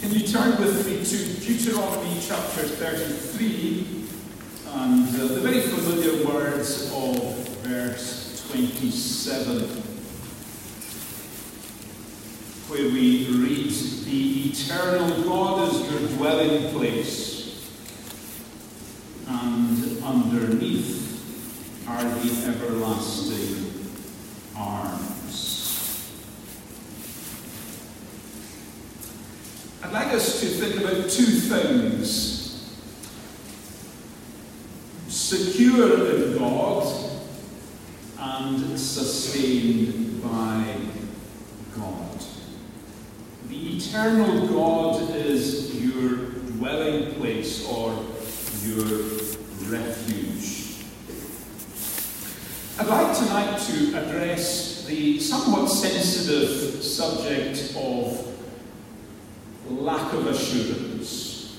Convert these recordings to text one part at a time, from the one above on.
Can you turn with me to Deuteronomy chapter 33 and uh, the very familiar words of verse 27, where we read, The eternal God is your dwelling place, and underneath are the everlasting arms. I'd like us to think about two things secure in God and sustained by God. The eternal God is your dwelling place or your refuge. I'd like tonight to address the somewhat sensitive subject of lack of assurance.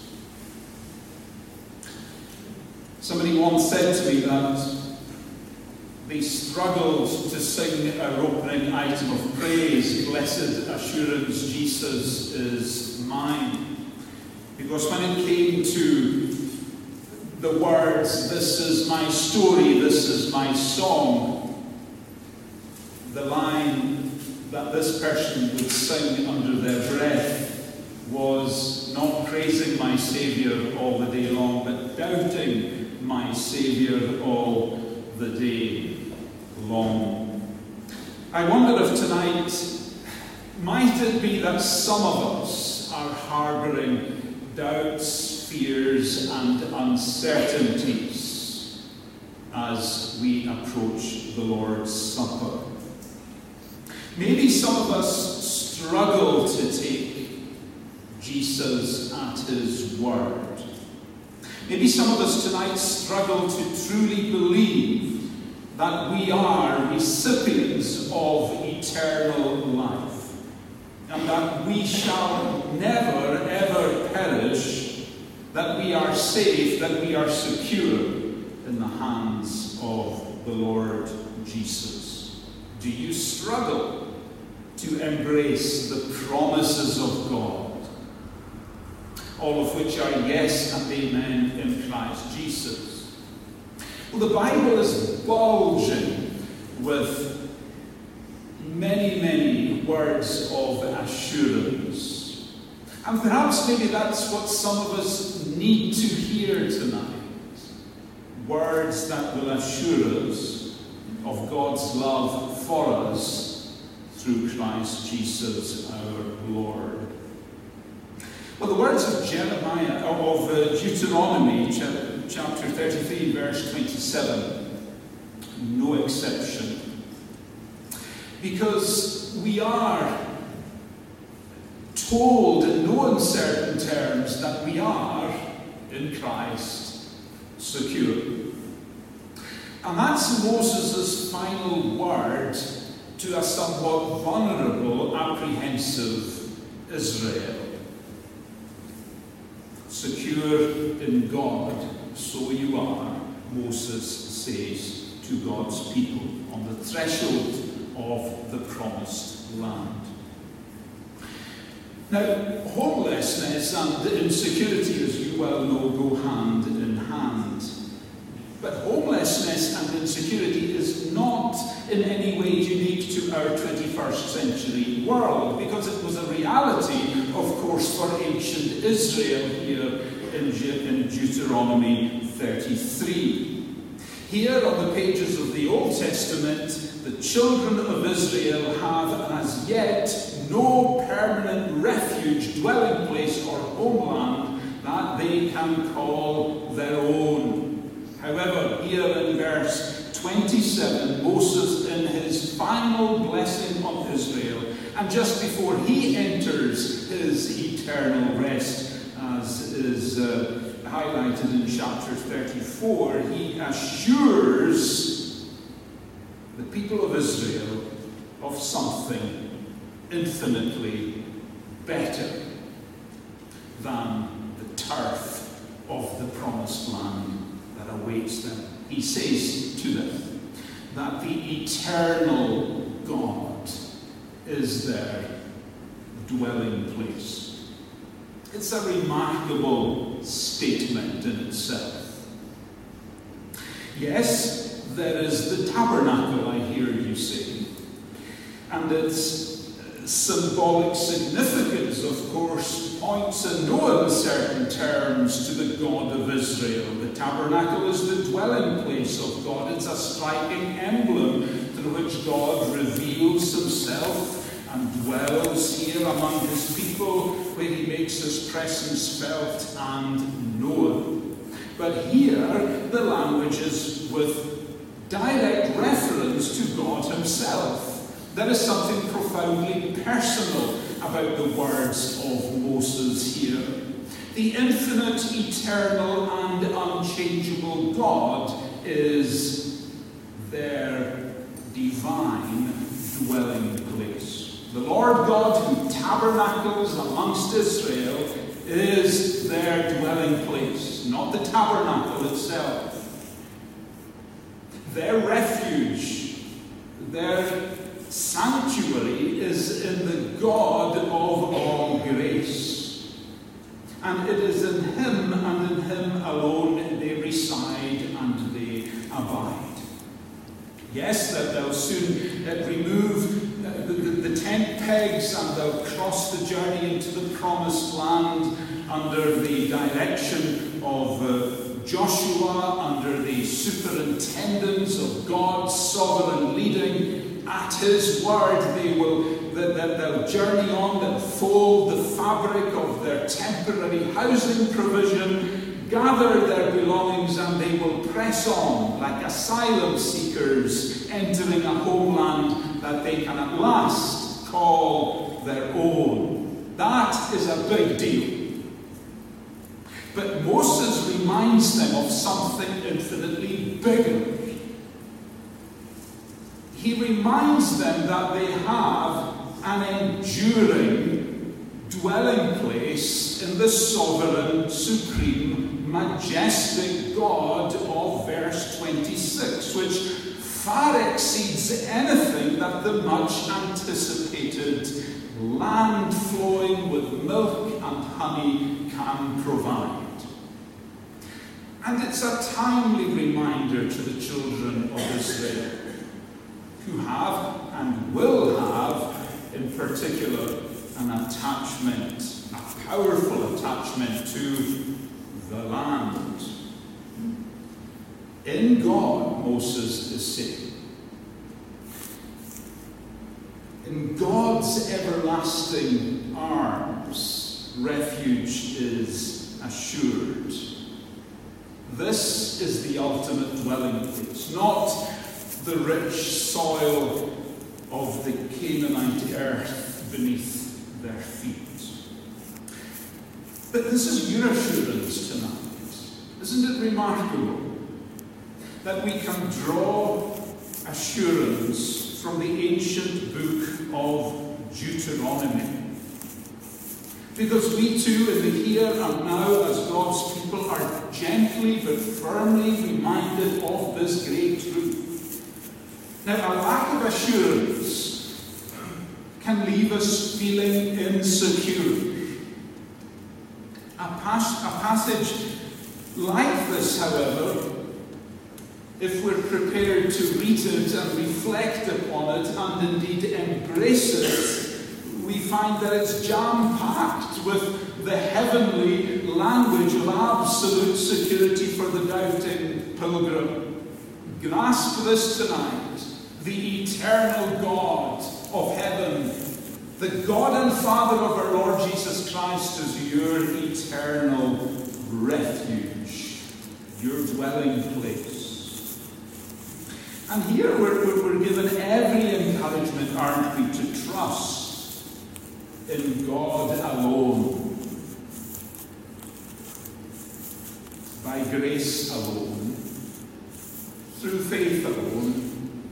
Somebody once said to me that they struggled to sing a opening item of praise, Blessed Assurance, Jesus is mine. Because when it came to the words, This is my story, this is my song, the line that this person would sing under their breath was not praising my Saviour all the day long, but doubting my Saviour all the day long. I wonder if tonight might it be that some of us are harbouring doubts, fears, and uncertainties as we approach the Lord's Supper. Maybe some of us struggle to take Jesus at his word. Maybe some of us tonight struggle to truly believe that we are recipients of eternal life and that we shall never ever perish, that we are safe, that we are secure in the hands of the Lord Jesus. Do you struggle to embrace the promises of God? All of which are yes and amen in Christ Jesus. Well, the Bible is bulging with many, many words of assurance. And perhaps maybe that's what some of us need to hear tonight. Words that will assure us of God's love for us through Christ Jesus our Lord. Well, the words of Jeremiah, of uh, Deuteronomy, chapter 33, verse 27, no exception. Because we are told in no uncertain terms that we are in Christ secure. And that's Moses' final word to a somewhat vulnerable, apprehensive Israel secure in God, so you are, Moses says to God's people on the threshold of the promised land. Now, homelessness and insecurity, as you well know, go hand in hand. But homelessness and insecurity is not in any way unique to our 21st century world, because it was a reality, of course, for ancient Israel here in, in Deuteronomy 33. Here on the pages of the Old Testament, the children of Israel have as yet no permanent refuge, dwelling place, or homeland that they can call their own. However, here in verse 27, Moses, in his final blessing of Israel, and just before he enters his eternal rest, as is uh, highlighted in chapter 34, he assures the people of Israel of something infinitely better than the turf of the promised land that awaits them. He says to them that the eternal God is their dwelling place. It's a remarkable statement in itself. Yes, there is the tabernacle, I hear you say. And its uh, symbolic significance, of course, points in no uncertain terms to the God of Israel. The tabernacle is the dwelling place of God, it's a striking emblem through which God reveals himself and dwells here among his people, where he makes his presence felt and known. But here, the language is with direct reference to God himself. There is something profoundly personal about the words of Moses here. The infinite, eternal, and unchangeable God is their divine dwelling place. The Lord God who tabernacles amongst Israel is their dwelling place, not the tabernacle itself. Their refuge, their sanctuary is in the God of all grace. And it is in Him and in Him alone they reside and they abide. Yes, that they'll soon uh, remove the, the, the, tent pegs and they'll cross the journey into the promised land under the direction of uh, Joshua, under the superintendence of God's sovereign leading. At his word, they will that, they'll journey on, they'll fold the fabric of their temporary housing provision, gather their belongings, and they will press on like asylum seekers entering a homeland that they can at last call their own. That is a big deal. But Moses reminds them of something infinitely bigger. He reminds them that they have an enduring dwelling place in the sovereign, supreme, majestic God of verse 26, which far exceeds anything that the much anticipated land flowing with milk and honey can provide. And it's a timely reminder to the children of Israel, who have and will have, in particular, an attachment, a powerful attachment to the land. In God, Moses is saying, in God's everlasting arms, refuge is assured. This is the ultimate dwelling place, not the rich soil of the Canaanite earth beneath their feet. But this is your assurance tonight. Isn't it remarkable? That we can draw assurance from the ancient book of Deuteronomy. Because we too, in the here and now, as God's people, are gently but firmly reminded of this great truth. Now, a lack of assurance can leave us feeling insecure. A, pas- a passage like this, however, if we're prepared to read it and reflect upon it and indeed embrace it, we find that it's jam packed with the heavenly language of absolute security for the doubting pilgrim. Grasp this tonight. The eternal God of heaven, the God and Father of our Lord Jesus Christ, is your eternal refuge, your dwelling place. And here we're, we're given every encouragement, aren't we, to trust in God alone. By grace alone, through faith alone,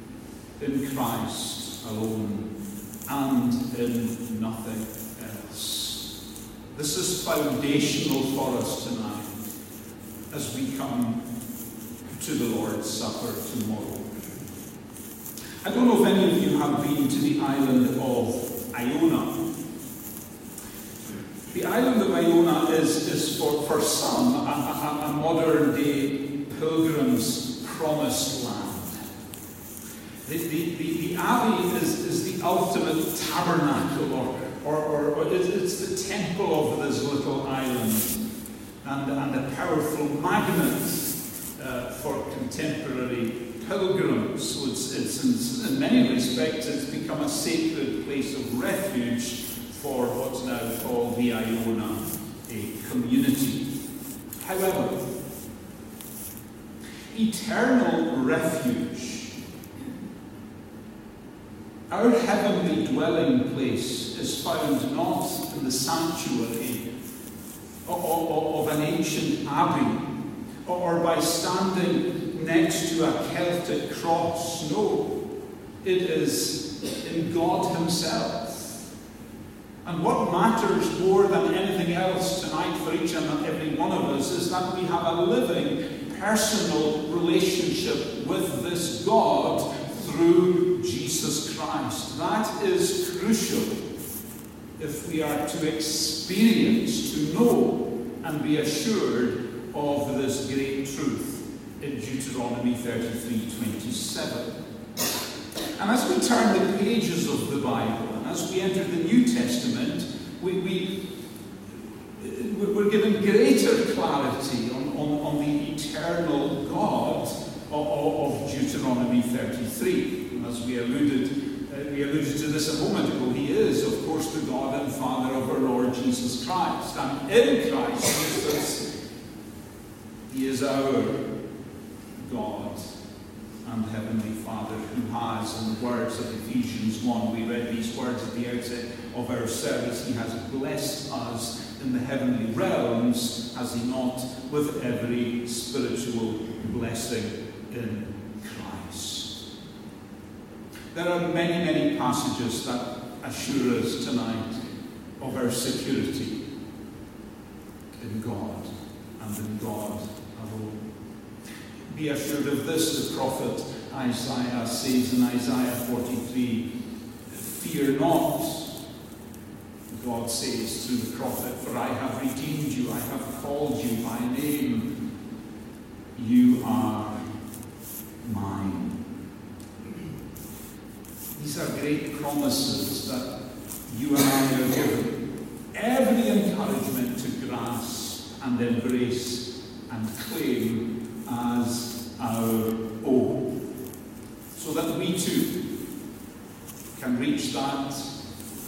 in Christ alone, and in nothing else. This is foundational for us tonight as we come to the Lord's Supper tomorrow. I don't know if any of you have been to the island of Iona. The island of Iona is, is for, for some a, a, a modern day pilgrim's promised land. The, the, the, the abbey is, is the ultimate tabernacle, or, or, or, or it's the temple of this little island, and, and a powerful magnet uh, for contemporary pilgrims. So it's, it's in, in many respects, it's become a sacred place of refuge for what's now called the Iona a community. However, eternal refuge our heavenly dwelling place is found not in the sanctuary of, an ancient abbey or by standing next to a Celtic cross. No, it is in God Himself. And what matters more than anything else tonight for each and every one of us is that we have a living, personal relationship with this God through Jesus Christ. That is crucial if we are to experience, to know, and be assured of this great truth Deuteronomy 33 27. And as we turn the pages of the Bible, and as we enter the New Testament, we, we, we're given greater clarity on, on, on the eternal God of, of Deuteronomy 33. As we alluded, uh, we alluded to this a moment ago, he is, of course, the God and Father of our Lord Jesus Christ. And in Christ Jesus, he is our God and Heavenly Father who has, in the words of Ephesians 1, we read these words at the outset of our service, He has blessed us in the heavenly realms, has He not, with every spiritual blessing in Christ. There are many, many passages that assure us tonight of our security in God and in God alone. Be assured of this, the prophet Isaiah says in Isaiah 43 Fear not, God says through the prophet, for I have redeemed you, I have called you by name. You are mine. These are great promises that you and I are given. Every encouragement to grasp and embrace and claim as our own. So that we too can reach that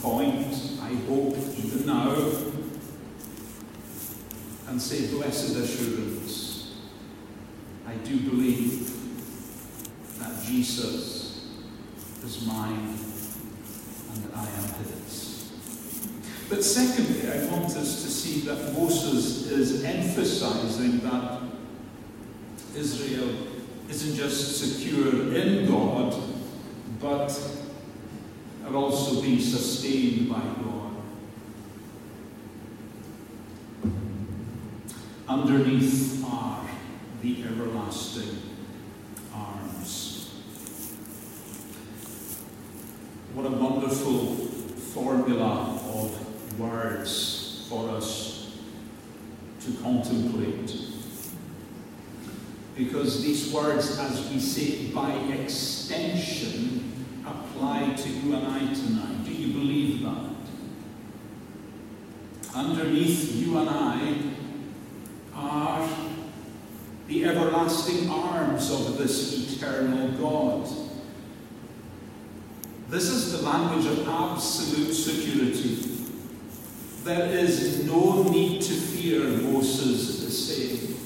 point, I hope, even now, and say, Blessed assurance, I do believe that Jesus is mine and I am his. But secondly, I want us to see that Moses is emphasizing that Israel isn't just secure in God, but are also being sustained by God. Underneath are the everlasting arms. What a wonderful formula of words for us to contemplate. Because these words, as we say, by extension, apply to you and I tonight. Do you believe that? Underneath you and I are the everlasting arms of this eternal God. This is the language of absolute security. There is no need to fear, Moses is saying.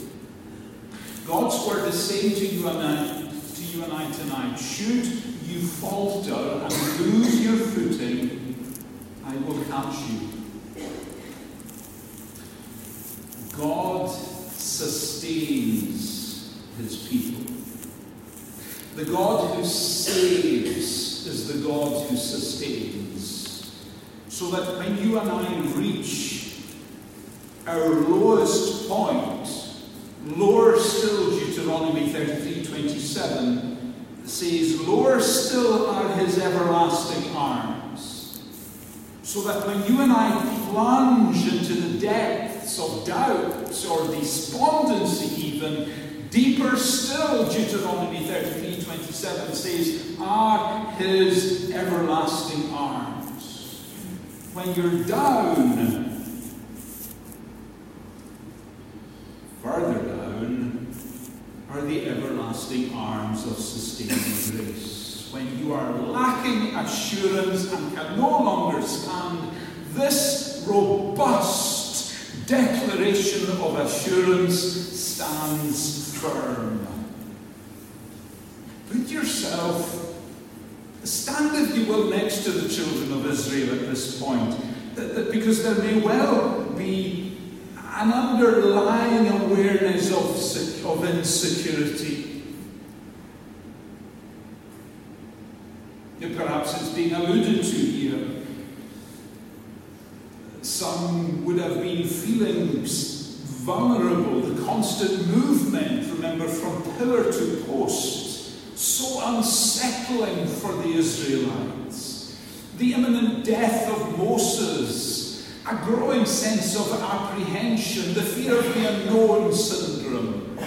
God's word is saying to you and I, to you and I tonight, should you falter and lose your footing, I will catch you. God sustains his people. The God who saves is the God who sustains. So that when you and I reach our lowest point, lower still, Deuteronomy 33 27 says, Lower still are his everlasting arms. So that when you and I plunge into the depths of doubts or despondency, even, deeper still, Deuteronomy 33 27 says, are ah, his everlasting arms. When you're down, further down, are the everlasting arms of sustaining grace. When you are lacking assurance and can no longer stand, this robust declaration of assurance stands firm. Put yourself, stand if you will, next to the children of Israel at this point, because there may well be an underlying awareness of, of insecurity. Perhaps it's being alluded to here. Some would have been feeling vulnerable, the constant movement, remember, from pillar to post, so unsettling for the Israelites. The imminent death of Moses, a growing sense of apprehension, the fear of the unknown syndrome.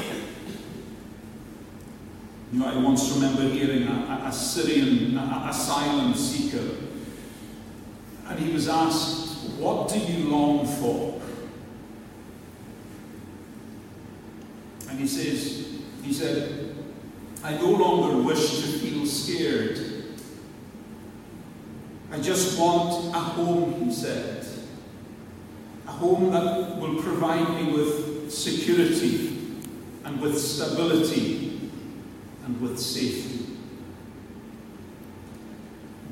You know, I once remember hearing a, a Syrian a, asylum seeker, and he was asked, What do you long for? And he says, he said, I no longer wish to feel scared. I just want a home, he said. A home that will provide me with security and with stability and with safety.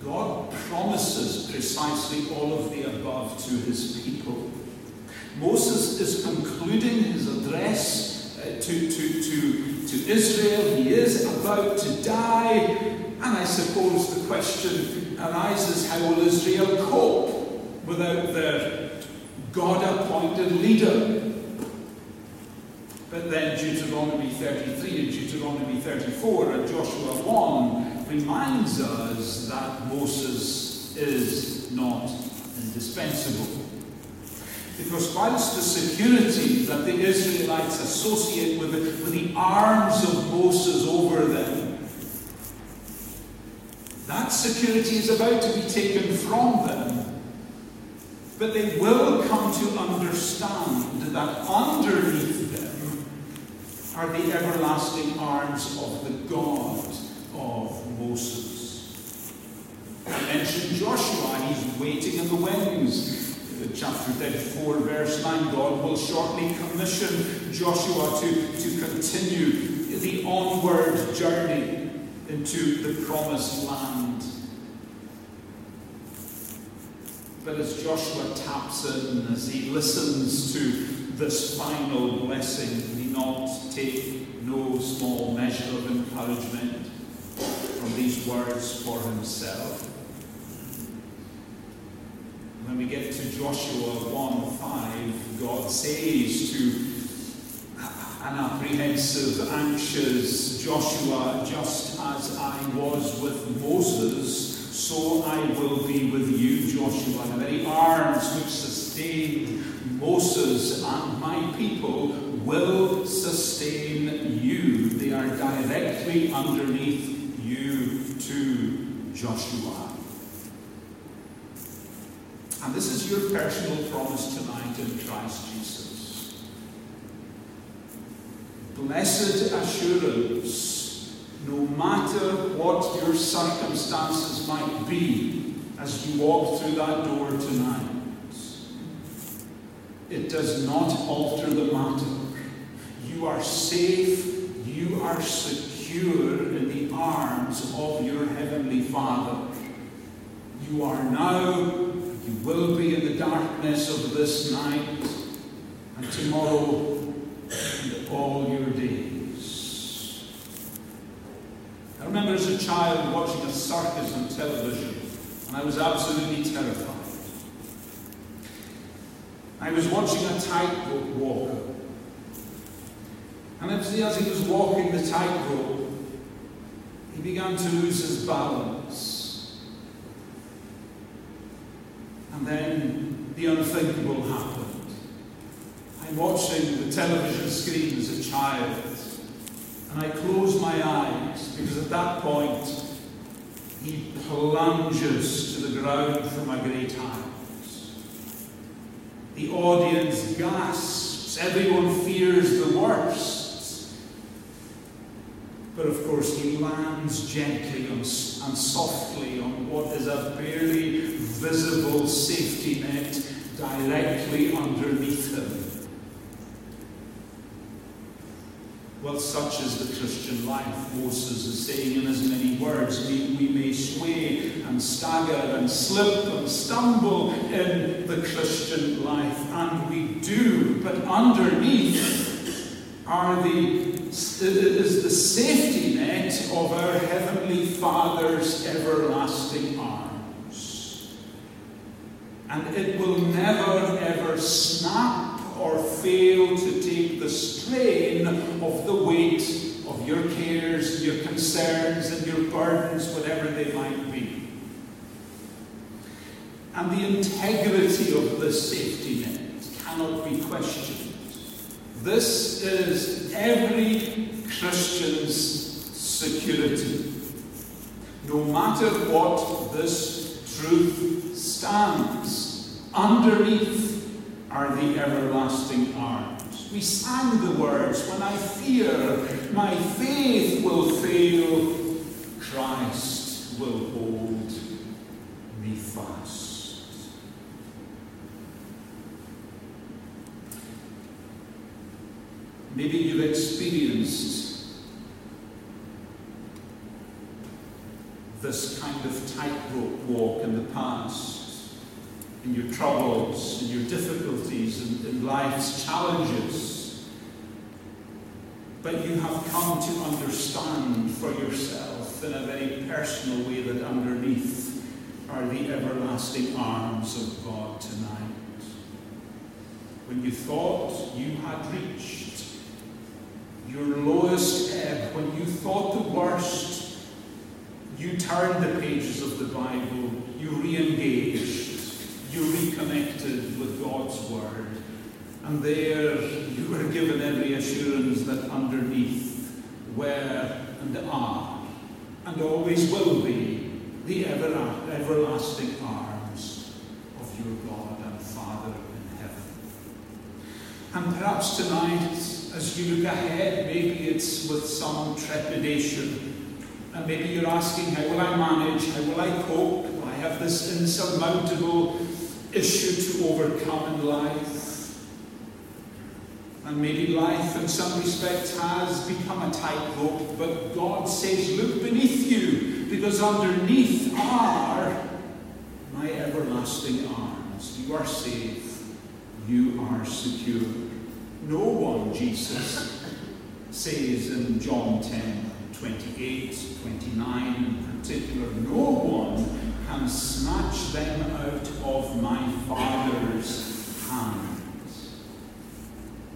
God promises precisely all of the above to his people. Moses is concluding his address uh, to, to, to, to Israel. He is about to die. And I suppose the question arises how will Israel cope without their God appointed leader? But then Deuteronomy 33 and Deuteronomy 34 and Joshua 1 reminds us that Moses is not indispensable. Because whilst the security that the Israelites associate with the, with the arms of Moses over them, that security is about to be taken from them. But they will come to understand that underneath them are the everlasting arms of the God of Moses. I mentioned Joshua, he's waiting in the wings uh, chapter 34, verse 9, God will shortly commission Joshua to, to continue the onward journey into the promised land. But as Joshua taps in, as he listens to this final blessing, he not take no small measure of encouragement from these words for himself. When we get to Joshua 1 5, God says to an apprehensive, anxious Joshua, just as I was with Moses, so I will be with you, Joshua. The very arms which sustain Moses and my people will sustain you. They are directly underneath you, too, Joshua. And this is your personal promise tonight in Christ Jesus. Blessed assurance, no matter what your circumstances might be as you walk through that door tonight, it does not alter the matter. You are safe, you are secure in the arms of your Heavenly Father. You are now you will be in the darkness of this night and tomorrow and all your days. I remember as a child watching a circus on television, and I was absolutely terrified. I was watching a tightrope walker. And as he was walking the tightrope, he began to lose his balance. And then the unthinkable happened. I'm watching the television screen as a child, and I close my eyes because at that point he plunges to the ground from a great height. The audience gasps, everyone fears the worst. But of course, he lands gently and softly on what is a barely visible safety net directly underneath him. Well, such is the Christian life, Moses is saying in as many words. We, we may sway and stagger and slip and stumble in the Christian life, and we do, but underneath are the is the safety net of our Heavenly Father's everlasting arms. And it will never ever snap or fail to take the strain of the weight of your cares, your concerns, and your burdens, whatever they might be. And the integrity of the safety net cannot be questioned. This is every Christian's security. No matter what this truth stands underneath are the everlasting arms. We sang the words, When I fear my faith will fail, Christ will hold me fast. Maybe you've experienced this kind of tightrope walk in the past in your troubles, in your difficulties, in, in life's challenges. But you have come to understand for yourself in a very personal way that underneath are the everlasting arms of God tonight. When you thought you had reached your lowest ebb, when you thought the worst, you turned the pages of the Bible, you re engaged you reconnected with God's Word. And there you were given every assurance that underneath were and are and always will be the ever, everlasting arms of your God and Father in heaven. And perhaps tonight, as you look ahead, maybe it's with some trepidation. And maybe you're asking, how will I manage? How will I cope? I have this insurmountable issue to overcome in life. And maybe life, in some respects, has become a tightrope, but God says, Look beneath you, because underneath are my everlasting arms. You are safe, you are secure. No one, Jesus says in John 10 28, 29 in particular, no one can snatch them out of my Father's hands.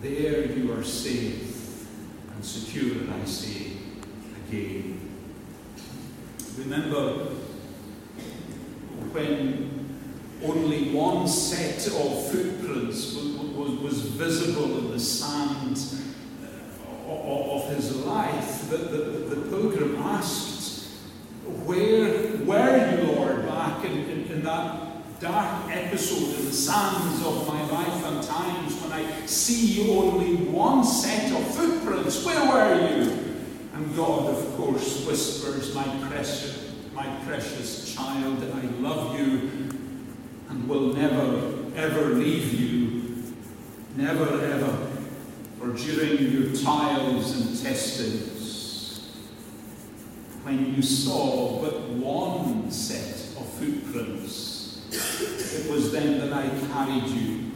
There you are safe and secure, I say again. Remember when only one set of footprints was, was, visible in the sand uh, of his life, the, the, the pilgrim asked, Where were you, Lord, back in, in, in that dark episode in the sands of my life and times when I see only one set of footprints? Where were you? And God, of course, whispers, My precious, my precious child, I love you and will never, ever leave you. Never, ever. During your trials and testings, when you saw but one set of footprints, it was then that I carried you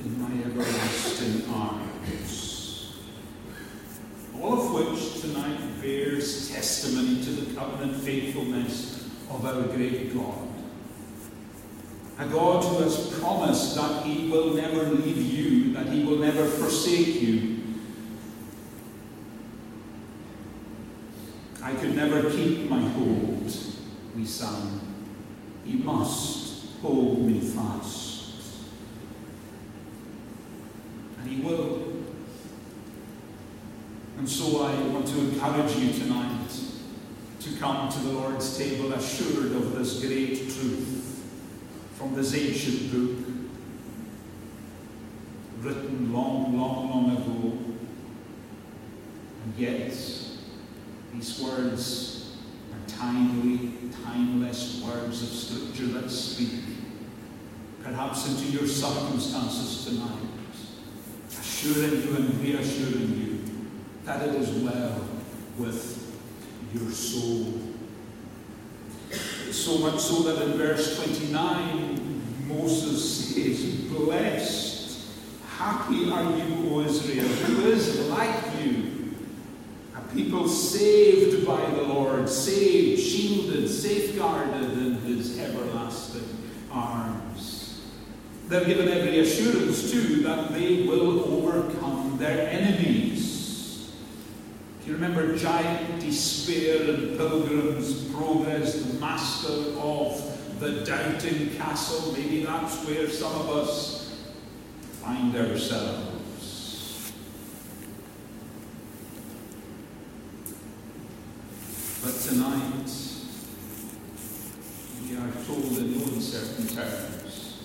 in my everlasting arms. All of which tonight bears testimony to the covenant faithfulness of our great God. A God who has promised that He will never leave you, that He will never forsake you. I could never keep my hold, we sang. He must hold me fast. And He will. And so I want to encourage you tonight to come to the Lord's table assured of this great truth from this ancient book, written long, long, long ago. And yet, these words are timely, timeless words of Scripture that speak, perhaps into your circumstances tonight, assuring you and reassuring you that it is well with your soul. So much so that in verse 29, Moses says, Blessed, happy are you, O Israel, who is like you, a people saved by the Lord, saved, shielded, safeguarded in his everlasting arms. They're given every assurance, too, that they will overcome their enemies. You remember giant despair and pilgrim's progress, the master of the doubting castle? Maybe that's where some of us find ourselves. But tonight, we are told in no uncertain terms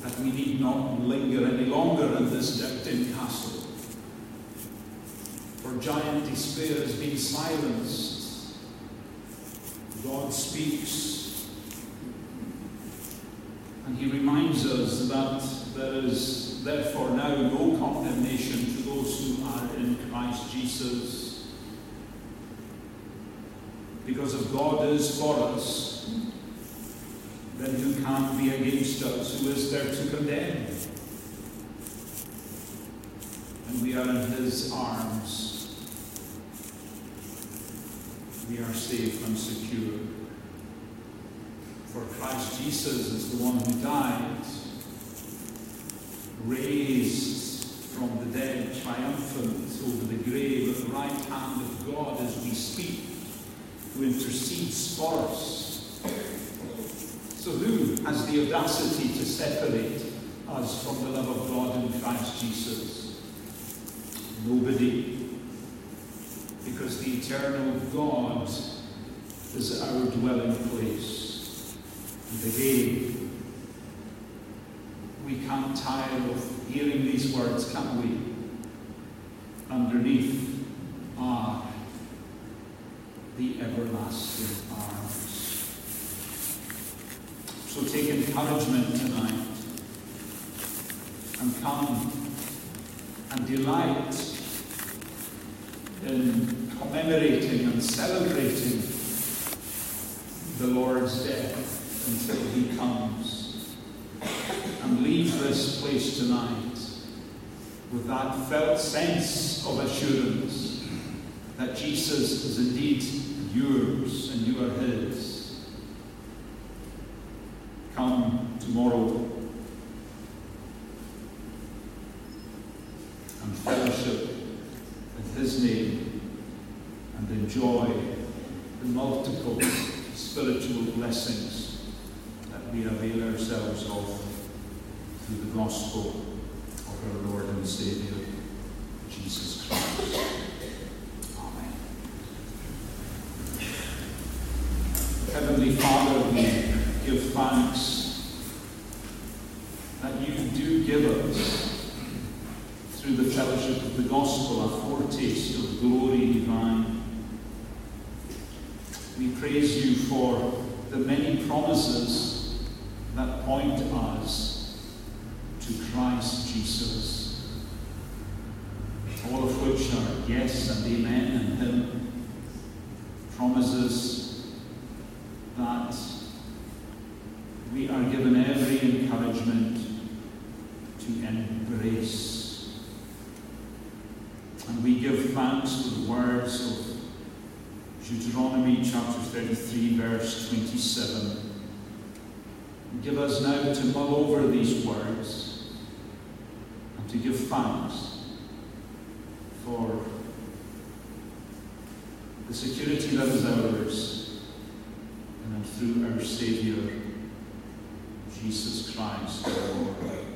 that we need not linger any longer in this doubting castle giant despair has been silenced. God speaks. And he reminds us that there is therefore now no condemnation to those who are in Christ Jesus. Because if God is for us, then who can be against us? Who is there to condemn? And we are in his arms we are safe and secure. For Christ Jesus is the one who died, raised from the dead, triumphant over the grave at the right hand of God as we speak, who intercedes for us. So who has the audacity to separate us from the love of God in Christ Jesus? Nobody because the eternal God is our dwelling place. And again, we can't tire of hearing these words, can we? Underneath are the everlasting arms. So take encouragement tonight and come and delight in commemorating and celebrating the Lord's death until he comes. And leave this place tonight with that felt sense of assurance that Jesus is indeed yours and you are his. Come tomorrow and fellowship his name and enjoy the multiple spiritual blessings that we avail ourselves of through the gospel of our Lord and Saviour, Jesus Christ. Amen. Heavenly Father, we give thanks that you do give us through the fellowship of the gospel, a foretaste of glory divine. We praise you for the many promises that point us to Christ Jesus, all of which are yes and amen in Him. Promises that we are given every encouragement to embrace and we give thanks for the words of Deuteronomy chapter 33, verse 27. Give us now to mull over these words and to give thanks for the security that is ours and through our Saviour, Jesus Christ, our Lord.